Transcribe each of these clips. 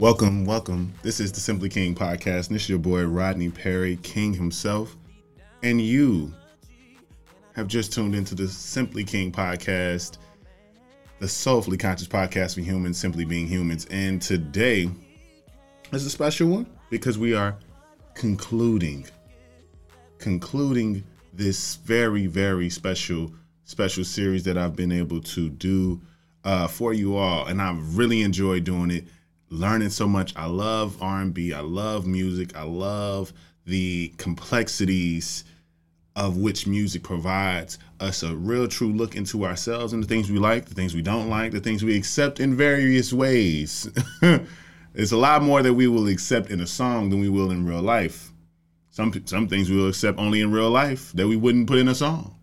Welcome, welcome. This is the Simply King podcast. And this is your boy Rodney Perry, King himself. And you have just tuned into the Simply King podcast, the soulfully conscious podcast for humans, simply being humans. And today is a special one because we are concluding, concluding this very, very special, special series that I've been able to do uh, for you all. And I've really enjoyed doing it learning so much. I love R&B. I love music. I love the complexities of which music provides us a real true look into ourselves and the things we like, the things we don't like, the things we accept in various ways. it's a lot more that we will accept in a song than we will in real life. Some some things we will accept only in real life that we wouldn't put in a song.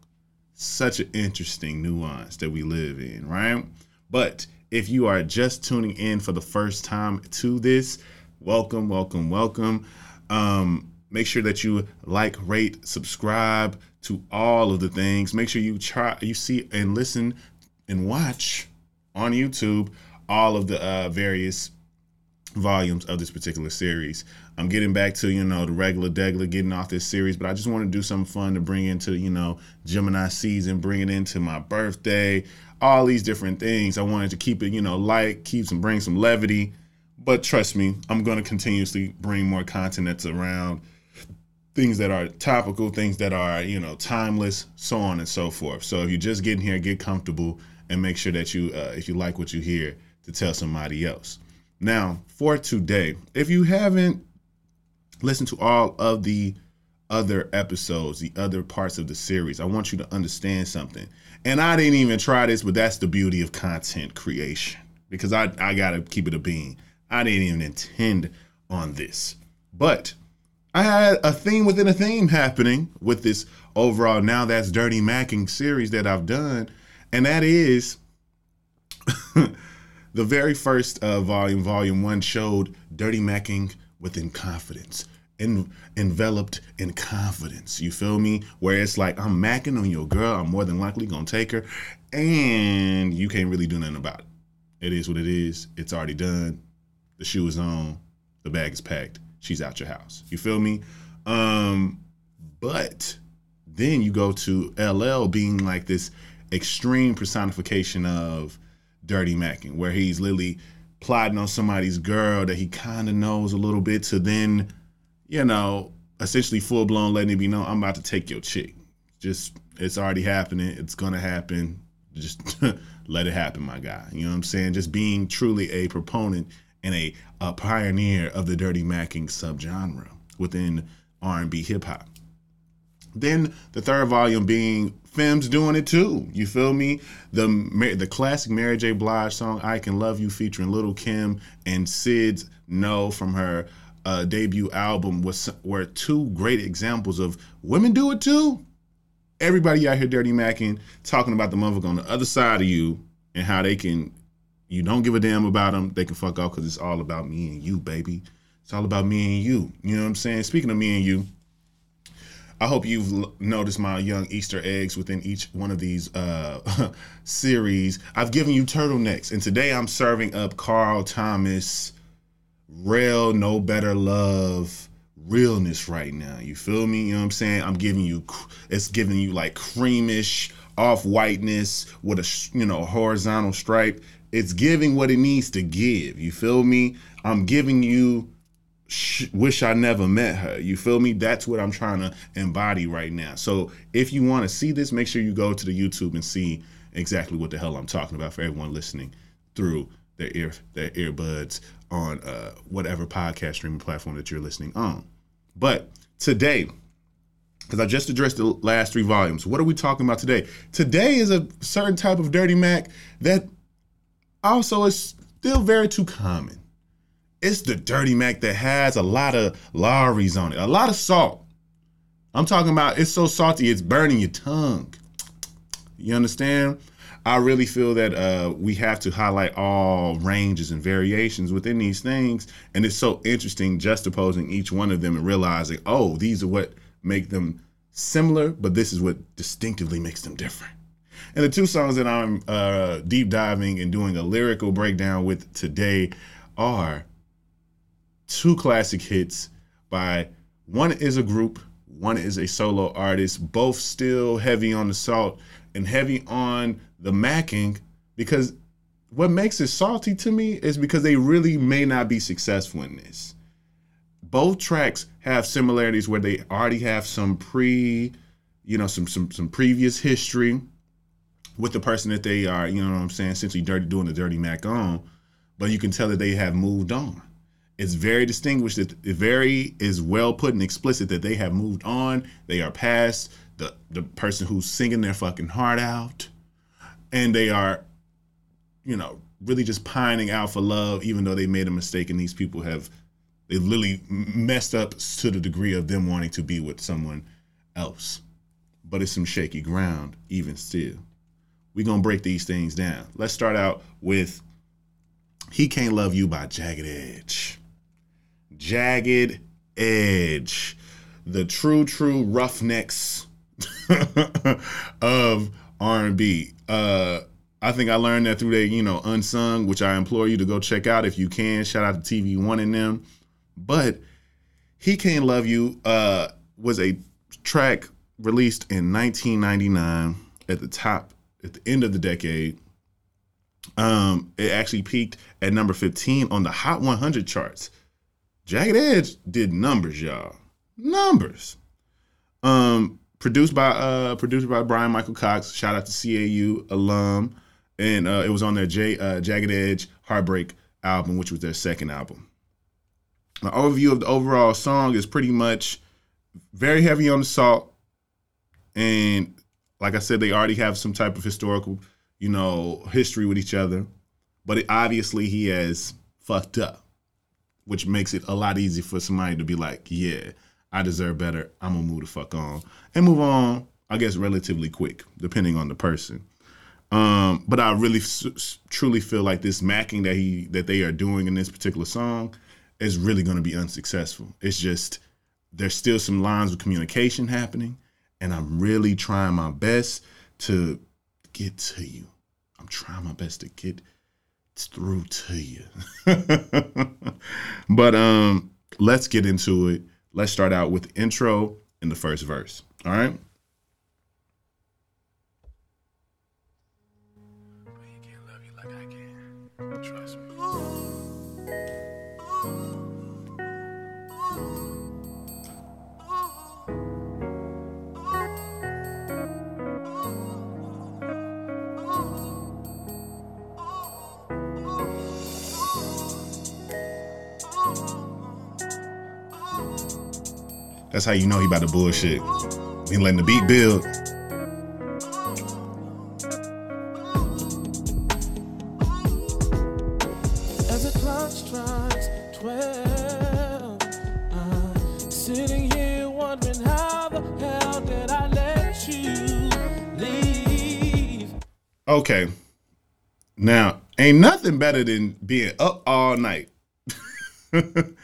Such an interesting nuance that we live in, right? But if you are just tuning in for the first time to this, welcome, welcome, welcome. Um, make sure that you like, rate, subscribe to all of the things. Make sure you try, you see and listen and watch on YouTube all of the uh, various volumes of this particular series. I'm getting back to, you know, the regular degular getting off this series, but I just want to do something fun to bring into, you know, Gemini season, bring it into my birthday, all these different things. I wanted to keep it, you know, light, keep some, bring some levity. But trust me, I'm going to continuously bring more content that's around things that are topical, things that are, you know, timeless, so on and so forth. So if you're just getting here, get comfortable and make sure that you, uh, if you like what you hear, to tell somebody else. Now, for today, if you haven't listened to all of the other episodes, the other parts of the series, I want you to understand something. And I didn't even try this, but that's the beauty of content creation because I, I got to keep it a bean. I didn't even intend on this. But I had a theme within a theme happening with this overall Now That's Dirty Macking series that I've done. And that is the very first uh, volume, volume one, showed Dirty Macking within confidence. En- enveloped in confidence. You feel me? Where it's like I'm macking on your girl, I'm more than likely gonna take her, and you can't really do nothing about it. It is what it is. It's already done. The shoe is on. The bag is packed. She's out your house. You feel me? Um, but then you go to LL being like this extreme personification of dirty macking, where he's literally plotting on somebody's girl that he kind of knows a little bit to then you know, essentially full blown letting it be known, I'm about to take your chick. Just it's already happening. It's gonna happen. Just let it happen, my guy. You know what I'm saying? Just being truly a proponent and a, a pioneer of the dirty macking subgenre within R&B hip hop. Then the third volume being Fem's doing it too. You feel me? The the classic Mary J. Blige song "I Can Love You" featuring Little Kim and Sid's "No" from her uh, debut album was were two great examples of women do it too. Everybody out here dirty macking, talking about the motherfucker on the other side of you and how they can, you don't give a damn about them. They can fuck off because it's all about me and you, baby. It's all about me and you. You know what I'm saying? Speaking of me and you, I hope you've l- noticed my young Easter eggs within each one of these uh, series. I've given you turtlenecks, and today I'm serving up Carl Thomas real, no better love realness right now. You feel me? You know what I'm saying? I'm giving you, it's giving you like creamish off whiteness with a, you know, horizontal stripe. It's giving what it needs to give. You feel me? I'm giving you sh- wish I never met her. You feel me? That's what I'm trying to embody right now. So if you want to see this, make sure you go to the YouTube and see exactly what the hell I'm talking about for everyone listening through their ear their earbuds on uh, whatever podcast streaming platform that you're listening on. But today, because I just addressed the last three volumes, what are we talking about today? Today is a certain type of dirty Mack that also is still very too common. It's the dirty Mack that has a lot of Lawry's on it, a lot of salt. I'm talking about it's so salty it's burning your tongue. You understand? I really feel that uh, we have to highlight all ranges and variations within these things, and it's so interesting juxtaposing each one of them and realizing, oh, these are what make them similar, but this is what distinctively makes them different. And the two songs that I'm uh, deep diving and doing a lyrical breakdown with today are two classic hits by one is a group, one is a solo artist, both still heavy on the salt and heavy on the macking because what makes it salty to me is because they really may not be successful in this. Both tracks have similarities where they already have some pre, you know, some some some previous history with the person that they are, you know what I'm saying, essentially dirty doing the dirty mack on, but you can tell that they have moved on. It's very distinguished. It very is well put and explicit that they have moved on. They are past the the person who's singing their fucking heart out, and they are, you know, really just pining out for love, even though they made a mistake. And these people have, they literally messed up to the degree of them wanting to be with someone else. But it's some shaky ground, even still. We're gonna break these things down. Let's start out with "He Can't Love You" by Jagged Edge. Jagged Edge, the true, true roughnecks of R&B. Uh, I think I learned that through their, you know, unsung, which I implore you to go check out if you can. Shout out to TV One and them. But He Can't Love You uh, was a track released in 1999 at the top, at the end of the decade. Um, it actually peaked at number 15 on the Hot 100 charts. Jagged Edge did numbers, y'all. Numbers. Um, produced by uh produced by Bryan-Michael Cox. Shout out to CAU alum, and uh, it was on their J uh, Jagged Edge Heartbreak album, which was their second album. An overview of the overall song is pretty much very heavy on the salt, and like I said, they already have some type of historical, you know, history with each other. But it, obviously, he has fucked up which makes it a lot easier for somebody to be like, yeah, I deserve better. I'm gonna move the fuck on and move on. I guess relatively quick, depending on the person. Um, but I really s- truly feel like this macking that he that they are doing in this particular song is really going to be unsuccessful. It's just there's still some lines of communication happening, and I'm really trying my best to get to you. I'm trying my best to get through to you. but um, let's get into it. Let's start out with intro in the first verse. All right. That's how you know he about to bullshit. He letting the beat build. As the clock strikes 12, I'm sitting here wondering how the hell did I let you leave? Okay. Now, ain't nothing better than being up all night.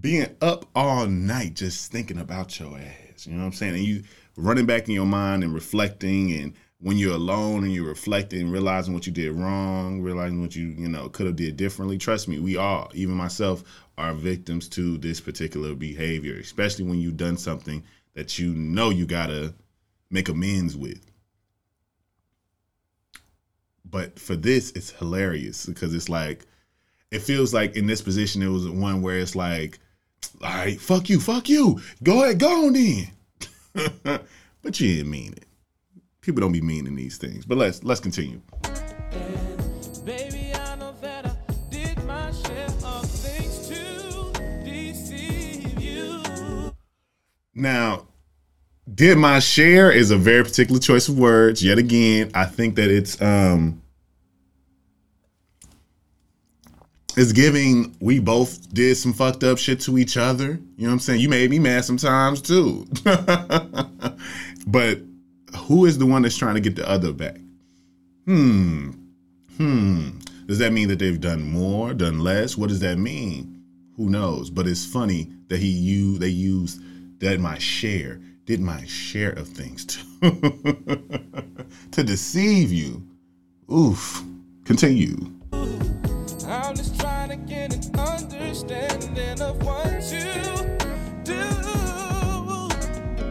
being up all night just thinking about your ass. You know what I'm saying? And you running back in your mind and reflecting and when you're alone and you're reflecting, realizing what you did wrong, realizing what you, you know, could have did differently. Trust me, we all, even myself, are victims to this particular behavior, especially when you've done something that you know you gotta make amends with. But for this, it's hilarious because it's like it feels like in this position it was one where it's like, all right, fuck you, fuck you, go ahead, go on in. but you didn't mean it. People don't be mean in these things. But let's let's continue. Baby, I know that I did my share of things to deceive you. Now, did my share is a very particular choice of words. Yet again, I think that it's um it's giving we both did some fucked up shit to each other. You know what I'm saying? You made me mad sometimes too. but who is the one that's trying to get the other back? Hmm. Hmm. Does that mean that they've done more, done less? What does that mean? Who knows? But it's funny that he used they used that my share, did my share of things to, to deceive you. Oof. Continue. Trying to get an understanding of what do.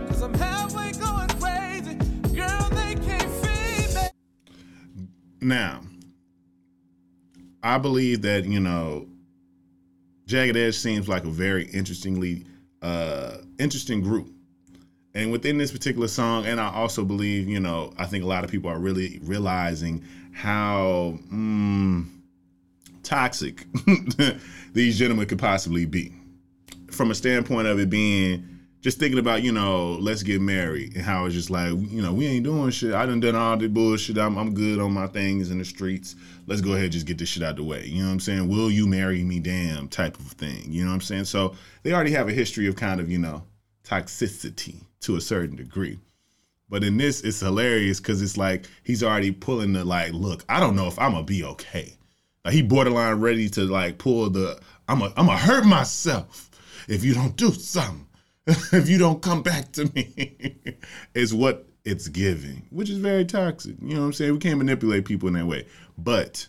Cause I'm halfway going crazy. Girl, they can't feed me. Now, I believe that, you know, Jagged Edge seems like a very interestingly uh interesting group. And within this particular song, and I also believe, you know, I think a lot of people are really realizing how mm, toxic these gentlemen could possibly be. From a standpoint of it being just thinking about, you know, let's get married and how it's just like, you know, we ain't doing shit. I done done all the bullshit. I'm, I'm good on my things in the streets. Let's go ahead and just get this shit out the way. You know what I'm saying? Will you marry me, damn type of thing. You know what I'm saying? So they already have a history of kind of, you know, toxicity to a certain degree. But in this, it's hilarious because it's like he's already pulling the like, look, I don't know if I'm gonna be okay. He borderline ready to like pull the I'm a I'm gonna hurt myself if you don't do something. if you don't come back to me, is what it's giving, which is very toxic. You know what I'm saying? We can't manipulate people in that way. But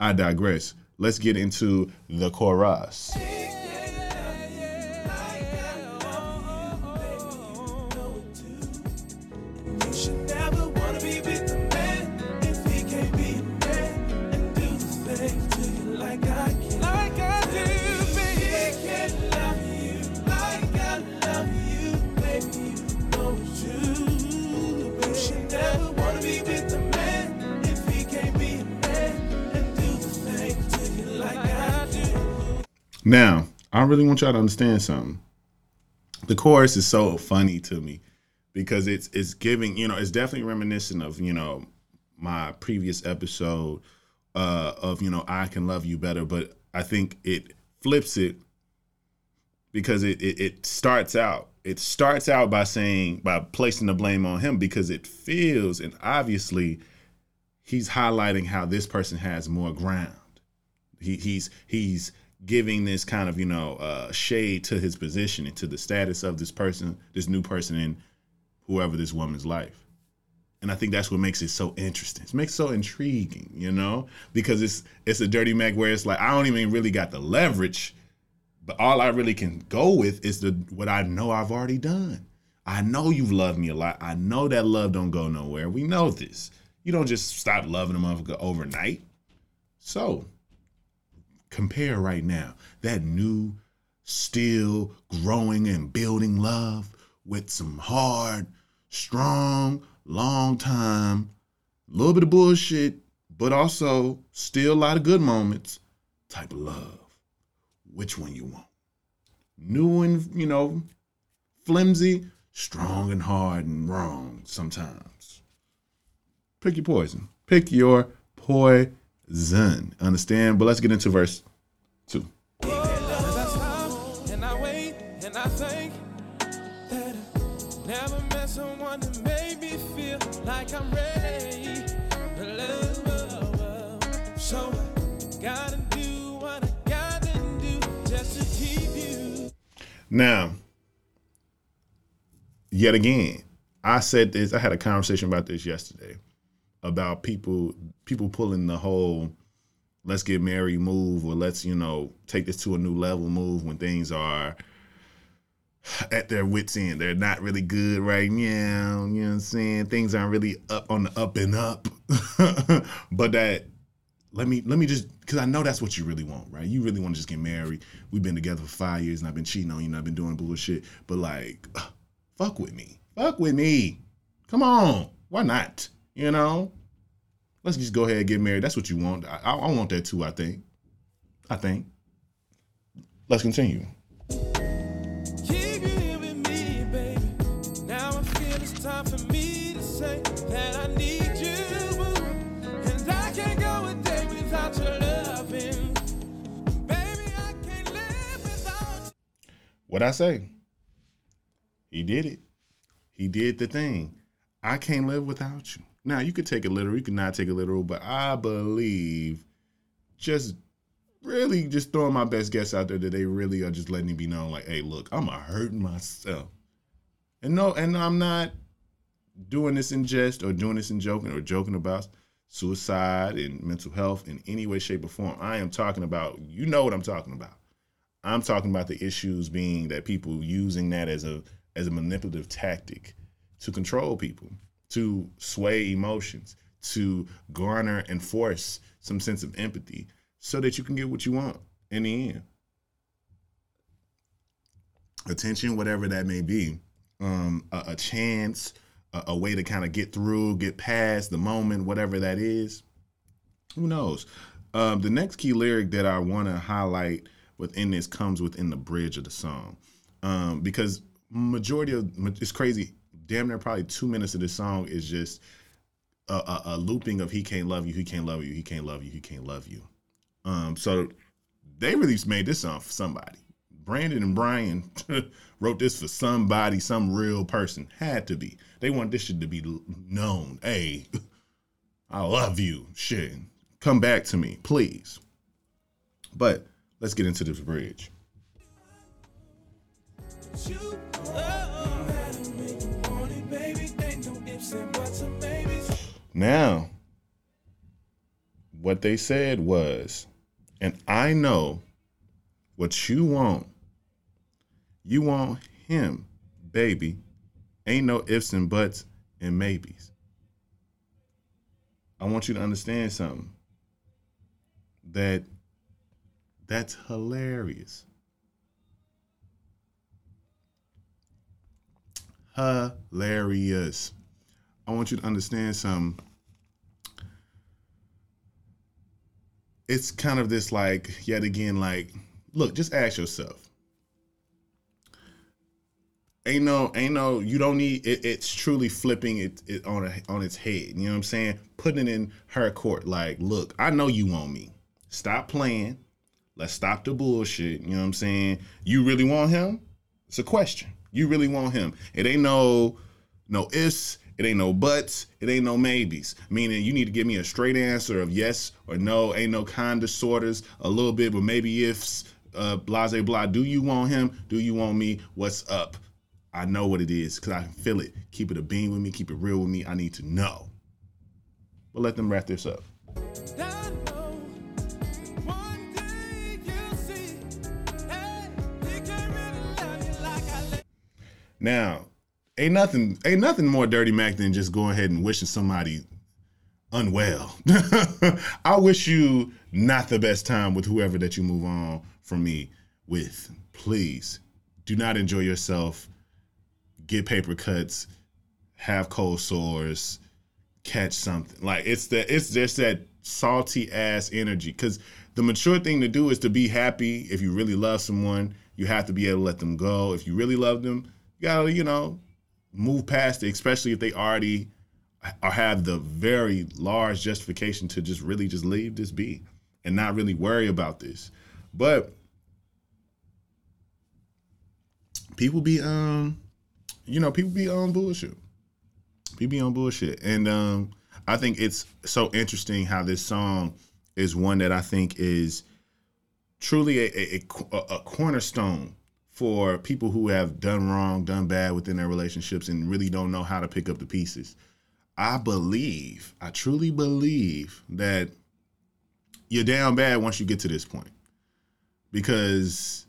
I digress. Let's get into the chorus. Now, I really want y'all to understand something. The chorus is so funny to me because it's it's giving, you know, it's definitely reminiscent of, you know, my previous episode uh of, you know, I can love you better, but I think it flips it because it, it it starts out it starts out by saying by placing the blame on him because it feels and obviously he's highlighting how this person has more ground he, he's he's giving this kind of you know uh, shade to his position and to the status of this person, this new person in whoever this woman's life. And I think that's what makes it so interesting. It makes it so intriguing, you know, because it's it's a dirty Mack where it's like I don't even really got the leverage, but all I really can go with is the what I know I've already done. I know you've loved me a lot. I know that love don't go nowhere. We know this. You don't just stop loving a motherfucker overnight. So compare right now that new, still growing and building love with some hard, strong, long time, little bit of bullshit, but also still a lot of good moments type of love. Which one you want? New and, you know, flimsy, strong and hard and wrong sometimes. Pick your poison. Pick your poison. Understand? But let's get into verse two. And I stop and I wait and I think that I never met someone that made me feel like I'm ready. to love. So I gotta do what I gotta do just to keep you. Now, yet again, I said this. I had a conversation about this yesterday about people people pulling the whole let's get married move or let's you know take this to a new level move when things are at their wits end. They're not really good right now. You know what I'm saying? Things aren't really up on the up and up. but that let me let me just because I know that's what you really want, right? You really want to just get married. We've been together for five years and I've been cheating on you and I've been doing bullshit. But like, fuck with me. Fuck with me. Come on. Why not? You know? Let's just go ahead and get married. That's what you want. I, I want that too, I think. I think. Let's continue. Keep you here with me, baby. Now I feel it's time for me to say that I need you, boo. And I can't go a day without your loving. Baby, I can't live without What I say? He did it. He did the thing. I can't live without you. Now you could take it literal, you could not take it literal, but I believe just really just throwing my best guess out there that they really are just letting it be known like, hey, look, I'm a hurting myself. And no, and I'm not doing this in jest or doing this in joking or joking about suicide and mental health in any way, shape, or form. I am talking about, you know what I'm talking about. I'm talking about the issues being that people using that as a as a manipulative tactic to control people, to sway emotions, to garner and force some sense of empathy so that you can get what you want in the end. Attention, whatever that may be, um, a, a chance, a, a way to kind of get through, get past the moment, whatever that is. Who knows? Um, the next key lyric that I want to highlight within this comes within the bridge of the song, um, because majority of it's crazy. Damn near probably two minutes of this song is just a, a, a looping of "He can't love you, he can't love you, he can't love you, he can't love you." Um, so they really made this song for somebody. Brandon and Brian wrote this for somebody, some real person. Had to be. They want this shit to be known. Hey, I love you. Shit. Come back to me, please. But let's get into this bridge. Now, what they said was, and I know what you want. You want him, baby. Ain't no ifs and buts and maybes. I want you to understand something. That that's hilarious. Hilarious. I want you to understand some. It's kind of this like, yet again, like, look, just ask yourself. Ain't no, ain't no, you don't need it, it's truly flipping it, it on a, on its head. You know what I'm saying? Putting it in her court. Like, look, I know you want me. Stop playing. Let's stop the bullshit. You know what I'm saying? You really want him? It's a question. You really want him. It ain't no no ifs, it ain't no buts, it ain't no maybes. Meaning you need to give me a straight answer of yes or no. Ain't no kind of sorters, a little bit, but maybe ifs, uh, blase blah. Do you want him? Do you want me? What's up? I know what it is because I can feel it. Keep it a beam with me, keep it real with me. I need to know. But let them wrap this up. Now, ain't nothing ain't nothing more dirty Mack than just going ahead and wishing somebody unwell. I wish you not the best time with whoever that you move on from me with. Please do not enjoy yourself. Get paper cuts, have cold sores, catch something. Like it's that it's just that salty ass energy. Cause the mature thing to do is to be happy. If you really love someone, you have to be able to let them go. If you really love them, you gotta, you know, move past it, especially if they already or have the very large justification to just really just leave this be and not really worry about this. But people be um you know, people be on bullshit. People be on bullshit. And um I think it's so interesting how this song is one that I think is truly a, a, a cornerstone for people who have done wrong, done bad within their relationships, and really don't know how to pick up the pieces. I believe, I truly believe that you're down bad once you get to this point. Because,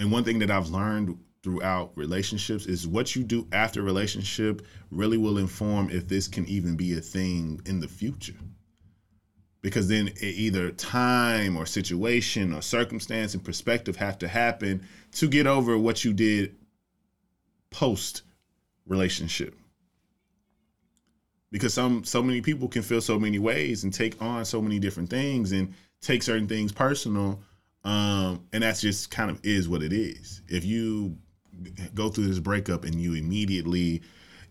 and one thing that I've learned throughout relationships is what you do after relationship really will inform if this can even be a thing in the future because then either time or situation or circumstance and perspective have to happen to get over what you did post relationship because some so many people can feel so many ways and take on so many different things and take certain things personal um, and that's just kind of is what it is. If you go through this breakup and you immediately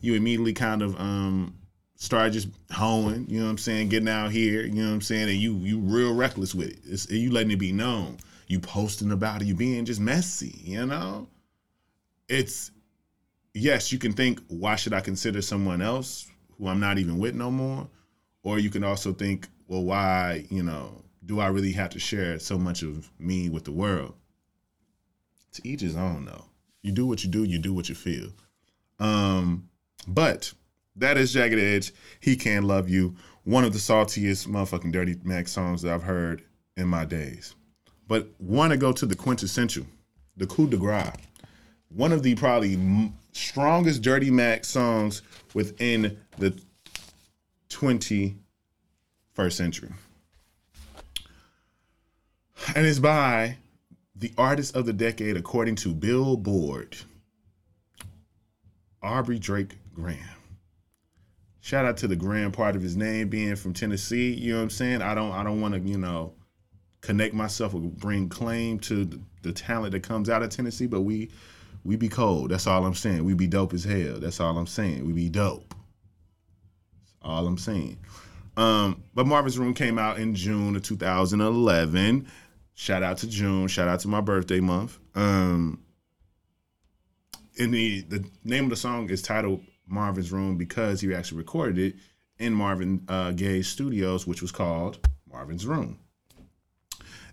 you immediately kind of um, start just hoeing, you know what I'm saying, getting out here, you know what I'm saying, and you you real reckless with it. It's, you letting it be known. You posting about it, you being just messy, you know? It's yes, you can think, why should I consider someone else who I'm not even with no more. Or you can also think, well, why, you know, do I really have to share so much of me with the world? To each his own, though. You do what you do, you do what you feel. Um, but that is Jagged Edge. He Can Love You. One of the saltiest motherfucking Dirty Mack songs that I've heard in my days. But want to go to the quintessential, the coup de grace. One of the probably strongest Dirty Mack songs within the 21st century. And it's by the artist of the decade, according to Billboard, Aubrey Drake Graham. Shout out to the grand part of his name being from Tennessee. You know what I'm saying? I don't I don't want to, you know, connect myself or bring claim to the, the talent that comes out of Tennessee, but we we be cold. That's all I'm saying. We be dope as hell. That's all I'm saying. We be dope. That's all I'm saying. Um, but Marvin's Room came out in June of 2011. Shout out to June. Shout out to my birthday month. Um, and the the name of the song is titled Marvin's Room because he actually recorded it in Marvin uh, Gaye's studios, which was called Marvin's Room.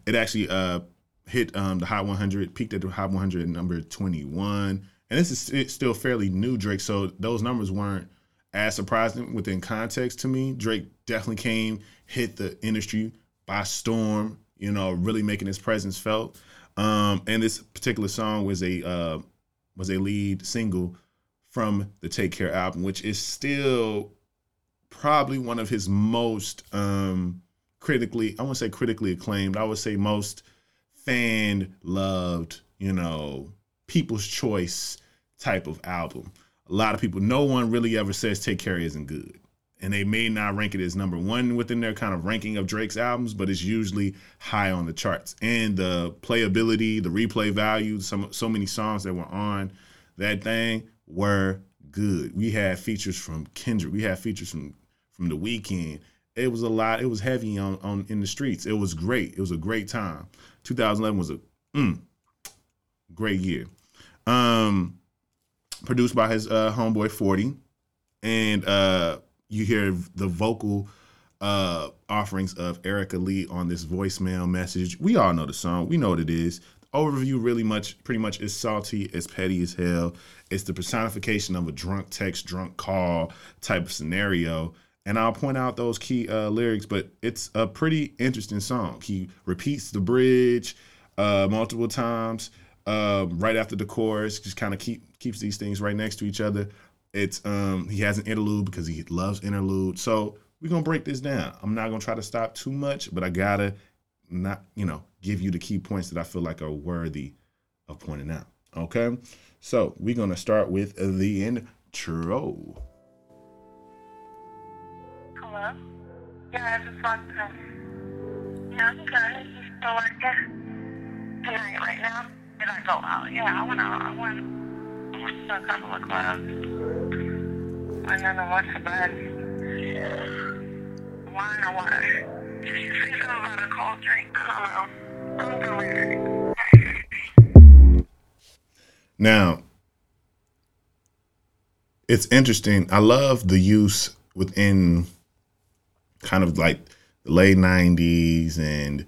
It actually uh, hit um, the Hot 100, peaked at the Hot 100 at number 21. And this is still fairly new, Drake. So those numbers weren't as surprising within context to me. Drake definitely came, hit the industry by storm, you know, really making his presence felt. Um, and this particular song was a uh, was a lead single from the Take Care album, which is still probably one of his most um, critically, I won't say critically acclaimed, I would say most fan loved, you know, people's choice type of album. A lot of people, no one really ever says Take Care isn't good. And they may not rank it as number one within their kind of ranking of Drake's albums, but it's usually high on the charts. And the playability, the replay value, some so many songs that were on that thing were good. We had features from Kendrick, we had features from from the Weeknd. It was a lot. It was heavy on on in the streets. It was great. It was a great time. 2011 was a mm, great year. Um, produced by his uh, homeboy 40, and uh, you hear the vocal uh, offerings of Ericka Lee on this voicemail message. We all know the song. We know what it is. Overview really much, pretty much, is salty. It's petty as hell. It's the personification of a drunk text, drunk call type of scenario. And I'll point out those key uh, lyrics, but it's a pretty interesting song. He repeats the bridge uh, multiple times uh, right after the chorus. Just kind of keep keeps these things right next to each other. It's um, he has an interlude because he loves interlude. So we're gonna break this down. I'm not gonna try to stop too much, but I gotta not you know give you the key points that I feel like are worthy of pointing out. Okay, so we're gonna start with the intro. Hello? Yeah, I just walked in. Yeah, I'm good. You still working? Tonight, right now? Did I go out? Yeah, I went out. I went, to a couple of clubs. I went to bed. Why or what? Now, it's interesting. I love the use within kind of like the late 90s and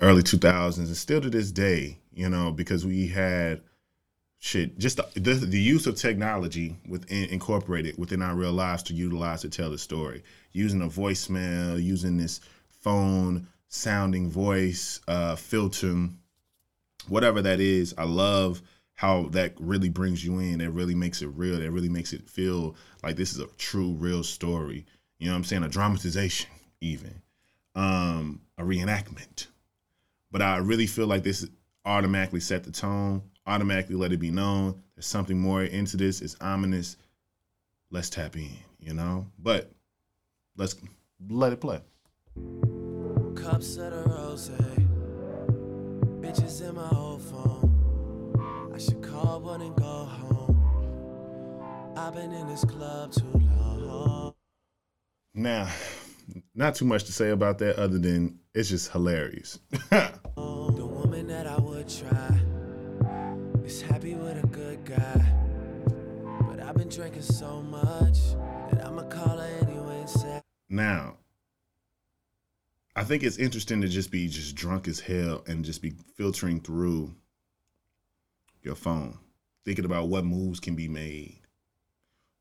early 2000s and still to this day, you know, because we had shit just the, the, the use of technology within incorporated within our real lives to utilize to tell the story using a voicemail using this phone sounding voice uh filter whatever that is. I love how that really brings you in. It really makes it real. It really makes it feel like this is a true real story. You know what i'm saying? A dramatization even. Um a reenactment. But i really feel like this automatically set the tone automatically let it be known. There's something more into this. It's ominous. Let's tap in you know? But let's let it play Cups of the rose, bitches in my old phone. I should call one and go home. I've been in this club too long. now not too much to say about that other than it's just hilarious The woman that I would try is happy with a good guy. But I've been drinking so much that I'ma call her Now, I think it's interesting to just be just drunk as hell and just be filtering through your phone, thinking about what moves can be made,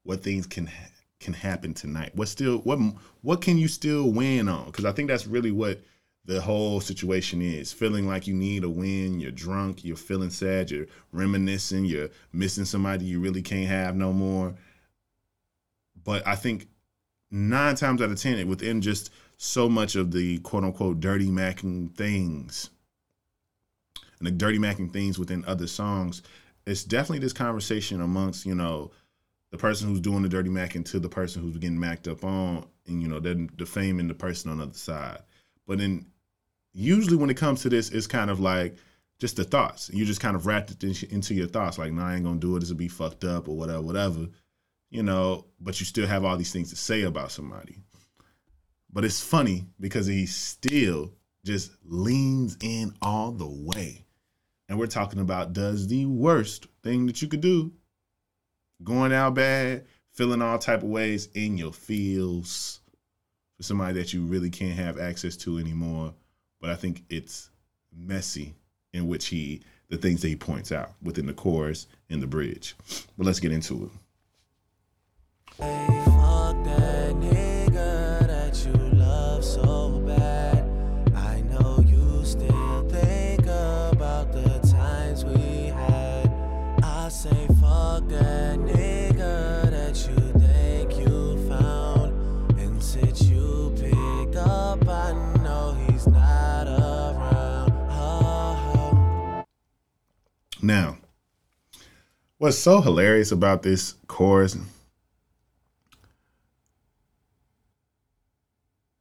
what things can ha- can happen tonight. What still what what can you still win on? Because I think that's really what the whole situation is. Feeling like you need a win. You're drunk. You're feeling sad. You're reminiscing. You're missing somebody you really can't have no more. But I think nine times out of ten, within just so much of the quote unquote dirty macking things and the dirty macking things within other songs, it's definitely this conversation amongst, you know, the person who's doing the dirty macking to the person who's getting macked up on, and you know, then defaming the person on the other side. But then usually when it comes to this, it's kind of like just the thoughts. You just kind of wrapped it into your thoughts, like, nah, I ain't gonna do it. This will be fucked up or whatever, whatever. You know, but you still have all these things to say about somebody. But it's funny because he still just leans in all the way. And we're talking about does the worst thing that you could do, going out bad, feeling all type of ways in your feels for somebody that you really can't have access to anymore. But I think it's messy in which he the things that he points out within the chorus and the bridge. But let's get into it. Hey, Now, what's so hilarious about this chorus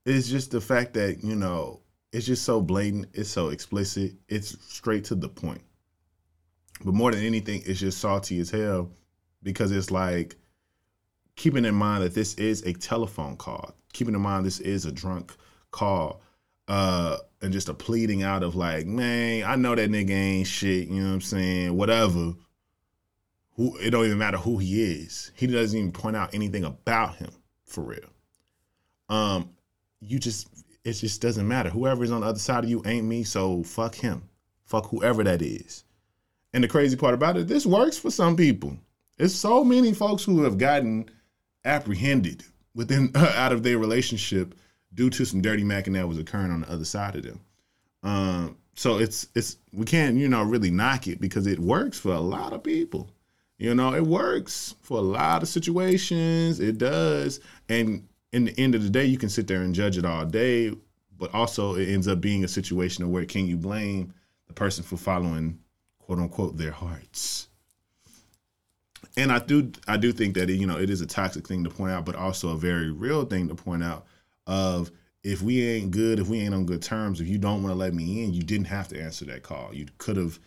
is just the fact that, you know, it's just so blatant, it's so explicit, it's straight to the point. But more than anything, it's just salty as hell because it's like keeping in mind that this is a telephone call, keeping in mind this is a drunk call, uh, and just a pleading out of like, man, I know that nigga ain't shit, you know what I'm saying? Whatever. Who it don't even matter who he is. He doesn't even point out anything about him for real. Um, you just it just doesn't matter. Whoever is on the other side of you ain't me, so fuck him. Fuck whoever that is. And the crazy part about it, this works for some people. It's so many folks who have gotten apprehended within out of their relationship due to some dirty macking that was occurring on the other side of them. Um, so it's it's we can't you know really knock it because it works for a lot of people. You know, it works for a lot of situations. It does, and in the end of the day, you can sit there and judge it all day, but also it ends up being a situation where can you blame the person for following quote unquote their hearts. And I do I do think that it, you know it is a toxic thing to point out, but also a very real thing to point out of if we ain't good, if we ain't on good terms, if you don't want to let me in, you didn't have to answer that call. You could have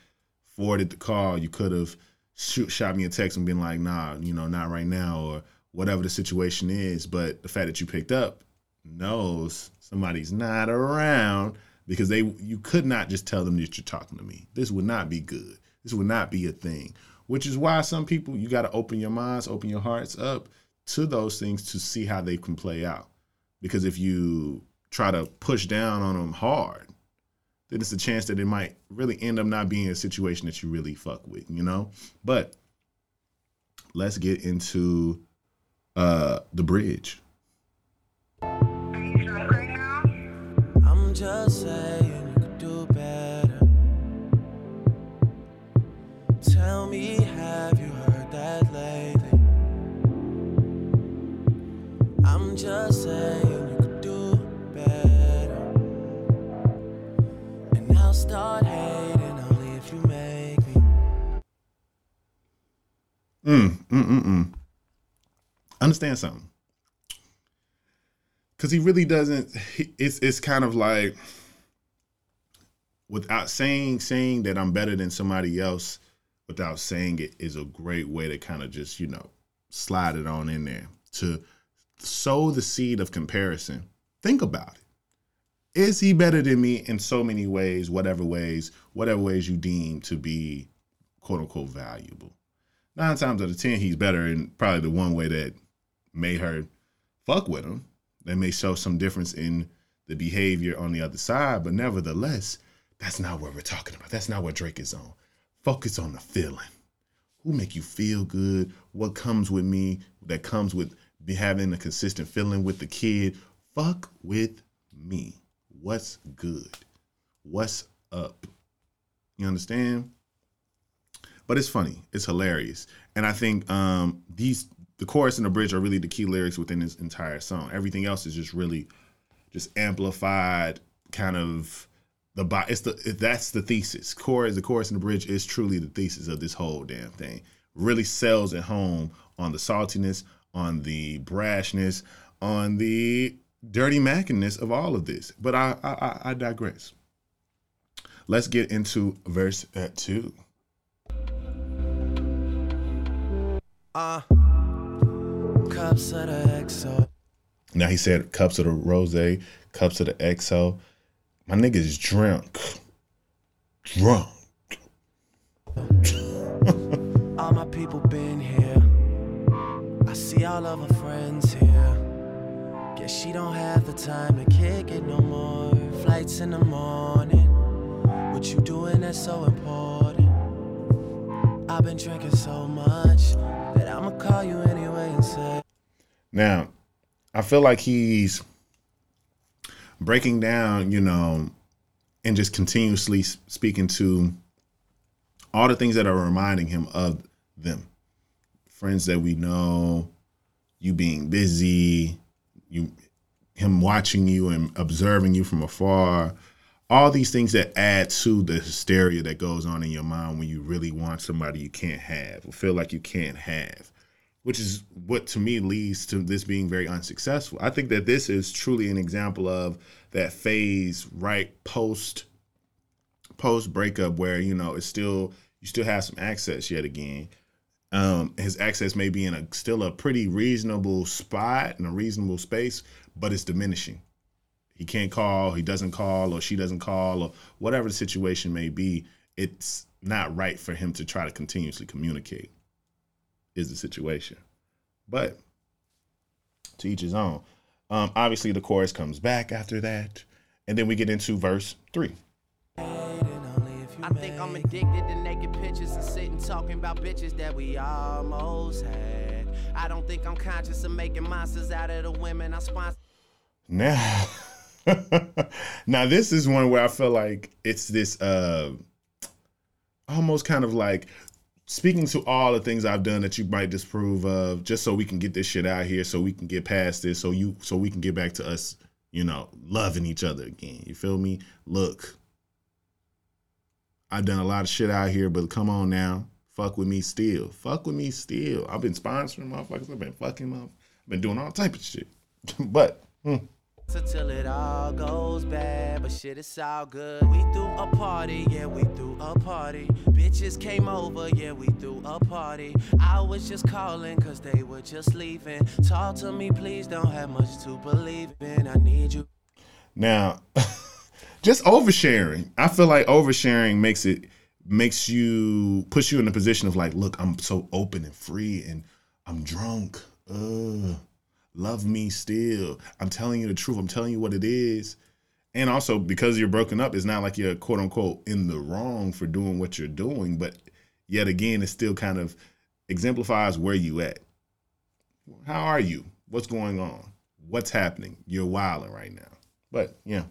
forwarded the call. You could have shoot, shot me a text and been like, nah, you know, not right now, or whatever the situation is. But the fact that you picked up knows somebody's not around because they you could not just tell them that you're talking to me. This would not be good. This would not be a thing. Which is why some people you got to open your minds, open your hearts up to those things to see how they can play out. Because if you try to push down on them hard, then it's a chance that it might really end up not being a situation that you really fuck with, you know? But let's get into uh the bridge. Are you drunk right now? I'm just saying you could do better. Tell me, have you heard that lately? I'm just saying start hating only if you make me. Mm, mm, mm, mm. Understand something. Cause he really doesn't. It's it's kind of like without saying saying that I'm better than somebody else, without saying it is a great way to kind of just you know slide it on in there to sow the seed of comparison. Think about it. Is he better than me in so many ways, whatever ways, whatever ways you deem to be quote unquote valuable? Nine times out of ten, he's better in probably the one way that made her fuck with him. that may show some difference in the behavior on the other side, but nevertheless, that's not what we're talking about. That's not what Drake is on. Focus on the feeling. Who make you feel good? What comes with me that comes with having a consistent feeling with the kid? Fuck with me. What's good? What's up? You understand? But it's funny. It's hilarious. And I think um these the chorus and the bridge are really the key lyrics within this entire song. Everything else is just really just amplified kind of the it's the that's the thesis. Chorus, the chorus and the bridge is truly the thesis of this whole damn thing. Really sells at home on the saltiness, on the brashness, on the dirty mackiness of all of this. But I I, I digress. Let's get into verse uh, two. Uh, cups of the XO. Now he said cups of the rose, cups of the XO. My nigga is drunk. Drunk. all my people been here. I see all of here. Guess she don't have the time to kick it no more. Flights in the morning. What you doing that's so important? I've been drinking so much that I'ma call you anyway and say. Now, I feel like he's breaking down, you know, and just continuously speaking to all the things that are reminding him of them. Friends that we know, you being busy, you him watching you and observing you from afar. All these things that add to the hysteria that goes on in your mind when you really want somebody you can't have or feel like you can't have which is what to me leads to this being very unsuccessful. I think that this is truly an example of that phase right post post breakup where you know it's still you still have some access yet again. Um, his access may be in a still a pretty reasonable spot in a reasonable space, but it's diminishing. He can't call, he doesn't call, or she doesn't call, or whatever the situation may be. It's not right for him to try to continuously communicate is the situation. But to each his own. Um, obviously, the chorus comes back after that, and then we get into verse three. I think I'm addicted to naked pictures and sitting talking about bitches that we almost had. I don't think I'm conscious of making monsters out of the women I sponsor. Now, now this is one where I feel like it's this uh almost kind of like speaking to all the things I've done that you might disapprove of, just so we can get this shit out here, so we can get past this, so you, so we can get back to us, you know, loving each other again. You feel me? Look, I've done a lot of shit out here, but come on now, fuck with me still. Fuck with me still. I've been sponsoring motherfuckers. I've been fucking up. I've been doing all type of shit. but. Hmm till it all goes bad. But shit, it's all good. We threw a party, yeah, we threw a party. Bitches came over, yeah, we threw a party. I was just calling cause they were just leaving. Talk to me, please, don't have much to believe in. I need you. Now, just oversharing. I feel like oversharing makes it makes you push you in a position of like, look, I'm so open and free and I'm drunk. Ugh love me still. I'm telling you the truth. I'm telling you what it is. And also because you're broken up, it's not like you're quote unquote in the wrong for doing what you're doing, but yet again, it still kind of exemplifies where you at. How are you? What's going on? What's happening? You're wilding right now. But yeah.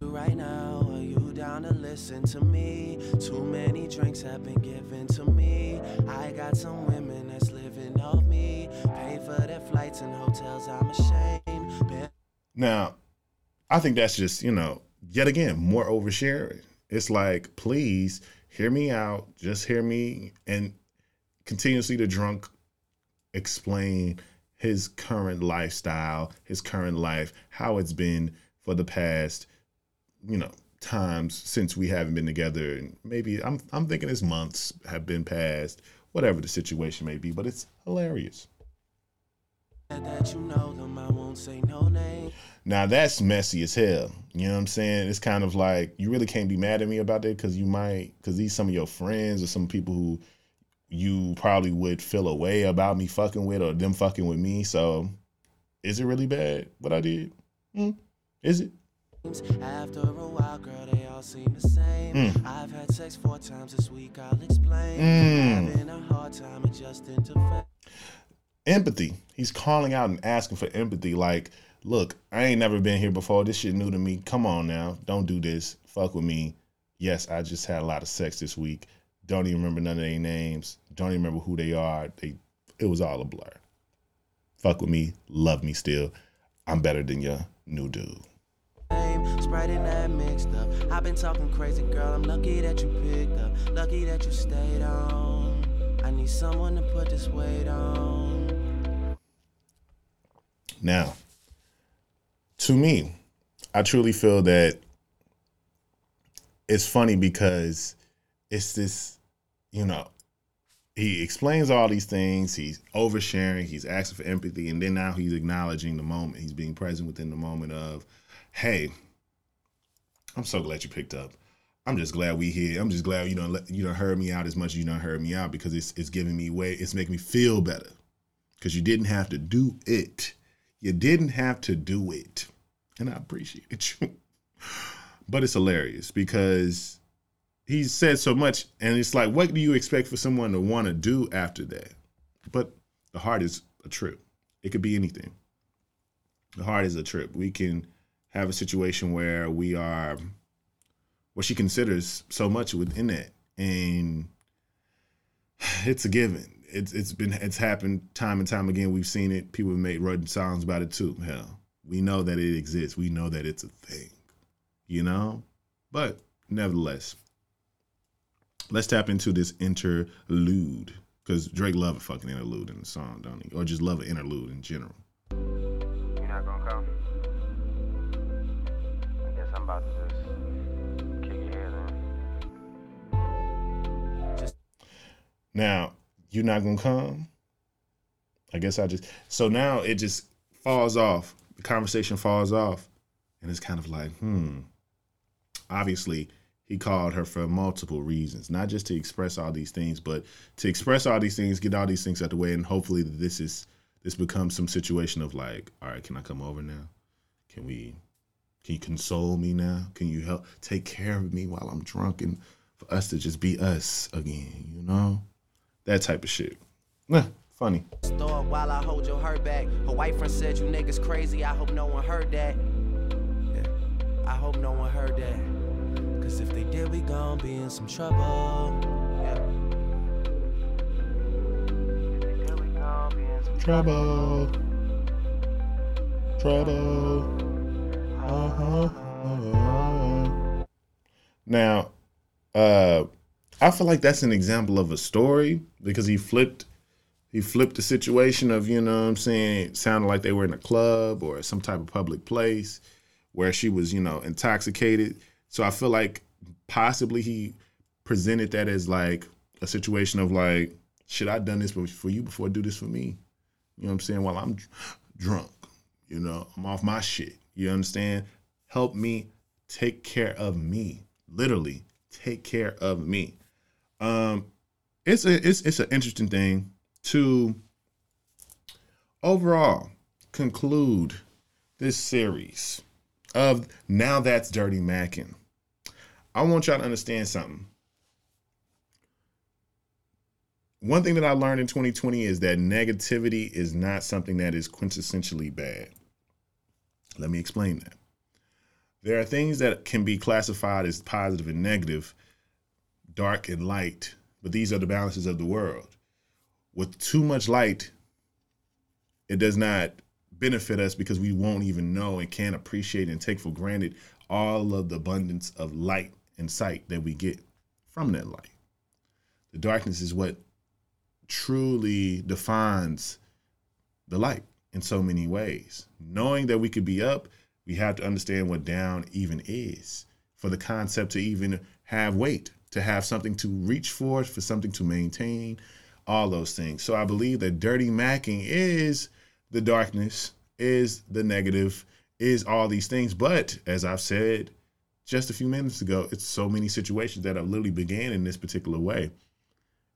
Right now, are you down to listen to me? Too many drinks have been given to me. I got some women that's living off me. Pay for their flights and hotels, I'm ashamed. Now, I think that's just, you know, yet again, more oversharing. It's like, please hear me out, just hear me, and continuously the drunk explain his current lifestyle, his current life, how it's been for the past you know times since we haven't been together and maybe i'm i'm thinking it's months have been passed whatever the situation may be but it's hilarious that you know them, I won't say no name. Now that's messy as hell. You know what I'm saying? It's kind of like you really can't be mad at me about that because you might because these some of your friends or some people who you probably would feel a way about me fucking with or them fucking with me. So Is it really bad what I did? Mm. Is it? After a while, girl, they all seem the same. I've had sex four times this week, I'll explain. Mm. Having a hard time adjusting to empathy. He's calling out and asking for empathy. Like, look, I ain't never been here before. This shit new to me. Come on now. Don't do this. Fuck with me. Yes, I just had a lot of sex this week. Don't even remember none of their names. Don't even remember who they are. They it was all a blur. Fuck with me. Love me still. I'm better than your new dude. Sprite and that mixed up. I've been talking crazy, girl. I'm lucky that you picked up. Lucky that you stayed on. I need someone to put this weight on. Now, to me, I truly feel that it's funny because it's this, you know, he explains all these things, he's oversharing, he's asking for empathy, and then now he's acknowledging the moment. He's being present within the moment of, hey, I'm so glad you picked up. I'm just glad we here. I'm just glad you don't let you don't heard me out as much as you don't heard me out because it's it's giving me way it's making me feel better. Because you didn't have to do it. You didn't have to do it. And I appreciate you. but it's hilarious because he said so much and it's like what do you expect for someone to want to do after that? But the heart is a trip. It could be anything. The heart is a trip. We can have a situation where we are what she considers so much within that. And it's a given. It's it's been it's happened time and time again. We've seen it. People have made written songs about it too. Hell, we know that it exists. We know that it's a thing. You know, but nevertheless, let's tap into this interlude because Drake love a fucking interlude in the song, don't he? Or just love an interlude in general. You're not gonna come? I guess I'm about to just kick your head in. Now, you're not gonna come. I guess I just so now it just falls off. The conversation falls off, and it's kind of like, hmm. Obviously, he called her for multiple reasons, not just to express all these things, but to express all these things, get all these things out the way, and hopefully this is this becomes some situation of like, all right, can I come over now? Can we? Can you console me now? Can you help take care of me while I'm drunk and for us to just be us again? You know, that type of shit. Nah, funny. Store while I hold your hurt back. Her white friend said you niggas crazy. I hope no one heard that. Yeah, I hope no one heard that. Cause if they did, we gon' be in some trouble. Yeah. Here we go, be in some Trouble. Trouble. Uh-huh. Now, uh, I feel like that's an example of a story because he flipped he flipped the situation of, you know what I'm saying, it sounded like they were in a club or some type of public place where she was, you know, intoxicated. So I feel like possibly he presented that as like a situation of like, should I done this for you before I do this for me? You know what I'm saying? While I'm dr- drunk, you know, I'm off my shit. You understand? Help me take care of me. Literally, take care of me. Um, it's a it's it's an interesting thing to overall conclude this series of now that's dirty macking. I want y'all to understand something. One thing that I learned in 2020 is that negativity is not something that is quintessentially bad. Let me explain that. There are things that can be classified as positive and negative, dark and light, but these are the balances of the world. With too much light, it does not benefit us because we won't even know and can't appreciate and take for granted all of the abundance of light and sight that we get from that light. The darkness is what truly defines the light in so many ways. Knowing that we could be up, we have to understand what down even is for the concept to even have weight, to have something to reach for, for something to maintain, all those things. So I believe that dirty macking is the darkness, is the negative, is all these things. But as I've said just a few minutes ago, it's so many situations that have literally began in this particular way.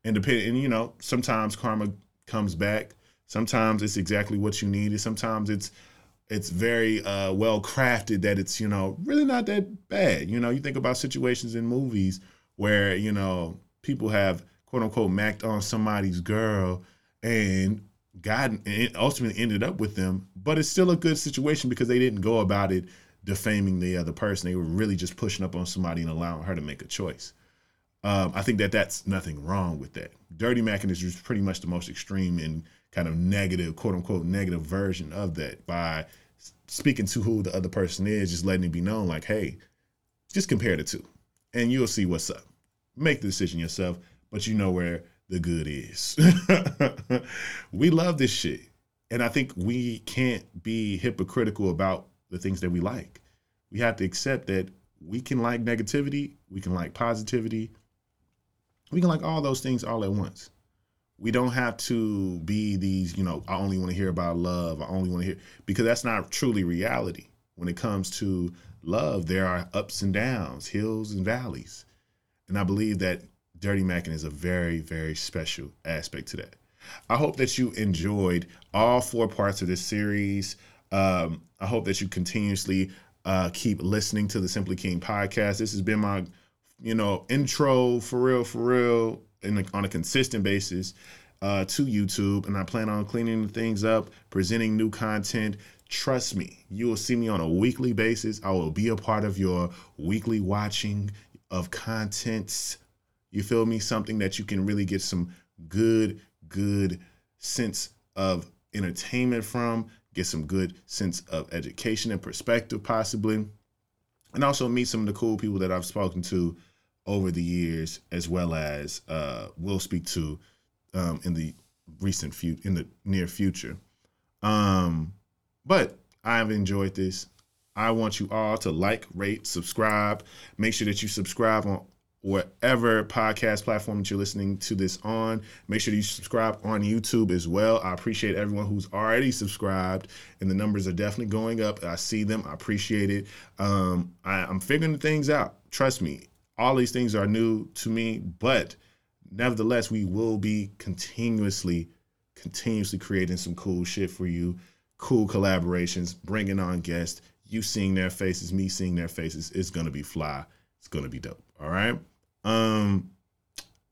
And depending, and you know, sometimes karma comes back, Sometimes it's exactly what you need, and sometimes it's it's very uh, well crafted that it's you know really not that bad. You know, you think about situations in movies where you know people have quote unquote macked on somebody's girl and God ultimately ended up with them, but it's still a good situation because they didn't go about it defaming the other person. They were really just pushing up on somebody and allowing her to make a choice. Um, I think that that's nothing wrong with that. Dirty Mackin is pretty much the most extreme and kind of negative, quote unquote, negative version of that by speaking to who the other person is, just letting it be known, like, hey, just compare the two, and you'll see what's up. Make the decision yourself, but you know where the good is. we love this shit. And I think we can't be hypocritical about the things that we like. We have to accept that we can like negativity, we can like positivity, we can like all those things all at once. We don't have to be these, you know, I only want to hear about love, I only want to hear, because that's not truly reality. When it comes to love, there are ups and downs, hills and valleys. And I believe that Dirty Mackin is a very, very special aspect to that. I hope that you enjoyed all four parts of this series. Um, I hope that you continuously uh, keep listening to the Simply King podcast. This has been my, you know, intro for real, for real, a, on a consistent basis uh, to YouTube, and I plan on cleaning things up, presenting new content. Trust me, you will see me on a weekly basis. I will be a part of your weekly watching of contents you feel me? Something that you can really get some good, good sense of entertainment from, get some good sense of education and perspective, possibly, and also meet some of the cool people that I've spoken to over the years, as well as uh, we'll speak to um, in the recent future, in the near future. Um, but I've enjoyed this. I want you all to like, rate, subscribe. Make sure that you subscribe on whatever podcast platform that you're listening to this on. Make sure you subscribe on YouTube as well. I appreciate everyone who's already subscribed, and the numbers are definitely going up. I see them. I appreciate it. Um, I, I'm figuring things out. Trust me, all these things are new to me, but nevertheless, we will be continuously, continuously creating some cool shit for you. Cool collaborations, bringing on guests, you seeing their faces, me seeing their faces. It's gonna be fly. It's gonna be dope. All right. Um,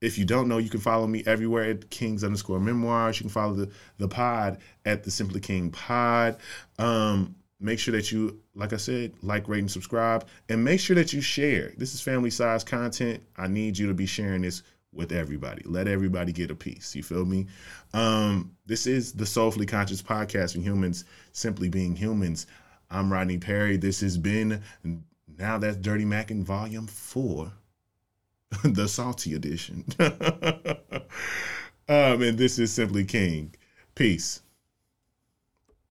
if you don't know, you can follow me everywhere at Kings underscore memoirs. You can follow the the pod at the Simply King Pod. Um, make sure that you, like I said, like, rate, and subscribe, and make sure that you share. This is family size content. I need you to be sharing this with everybody. Let everybody get a piece. You feel me? Um, this is the Soulfully Conscious podcast for humans simply being humans. I'm Rodney Perry. This has been now that's Dirty Mackin Volume Four. the salty edition. um, and this is Simply King. Peace.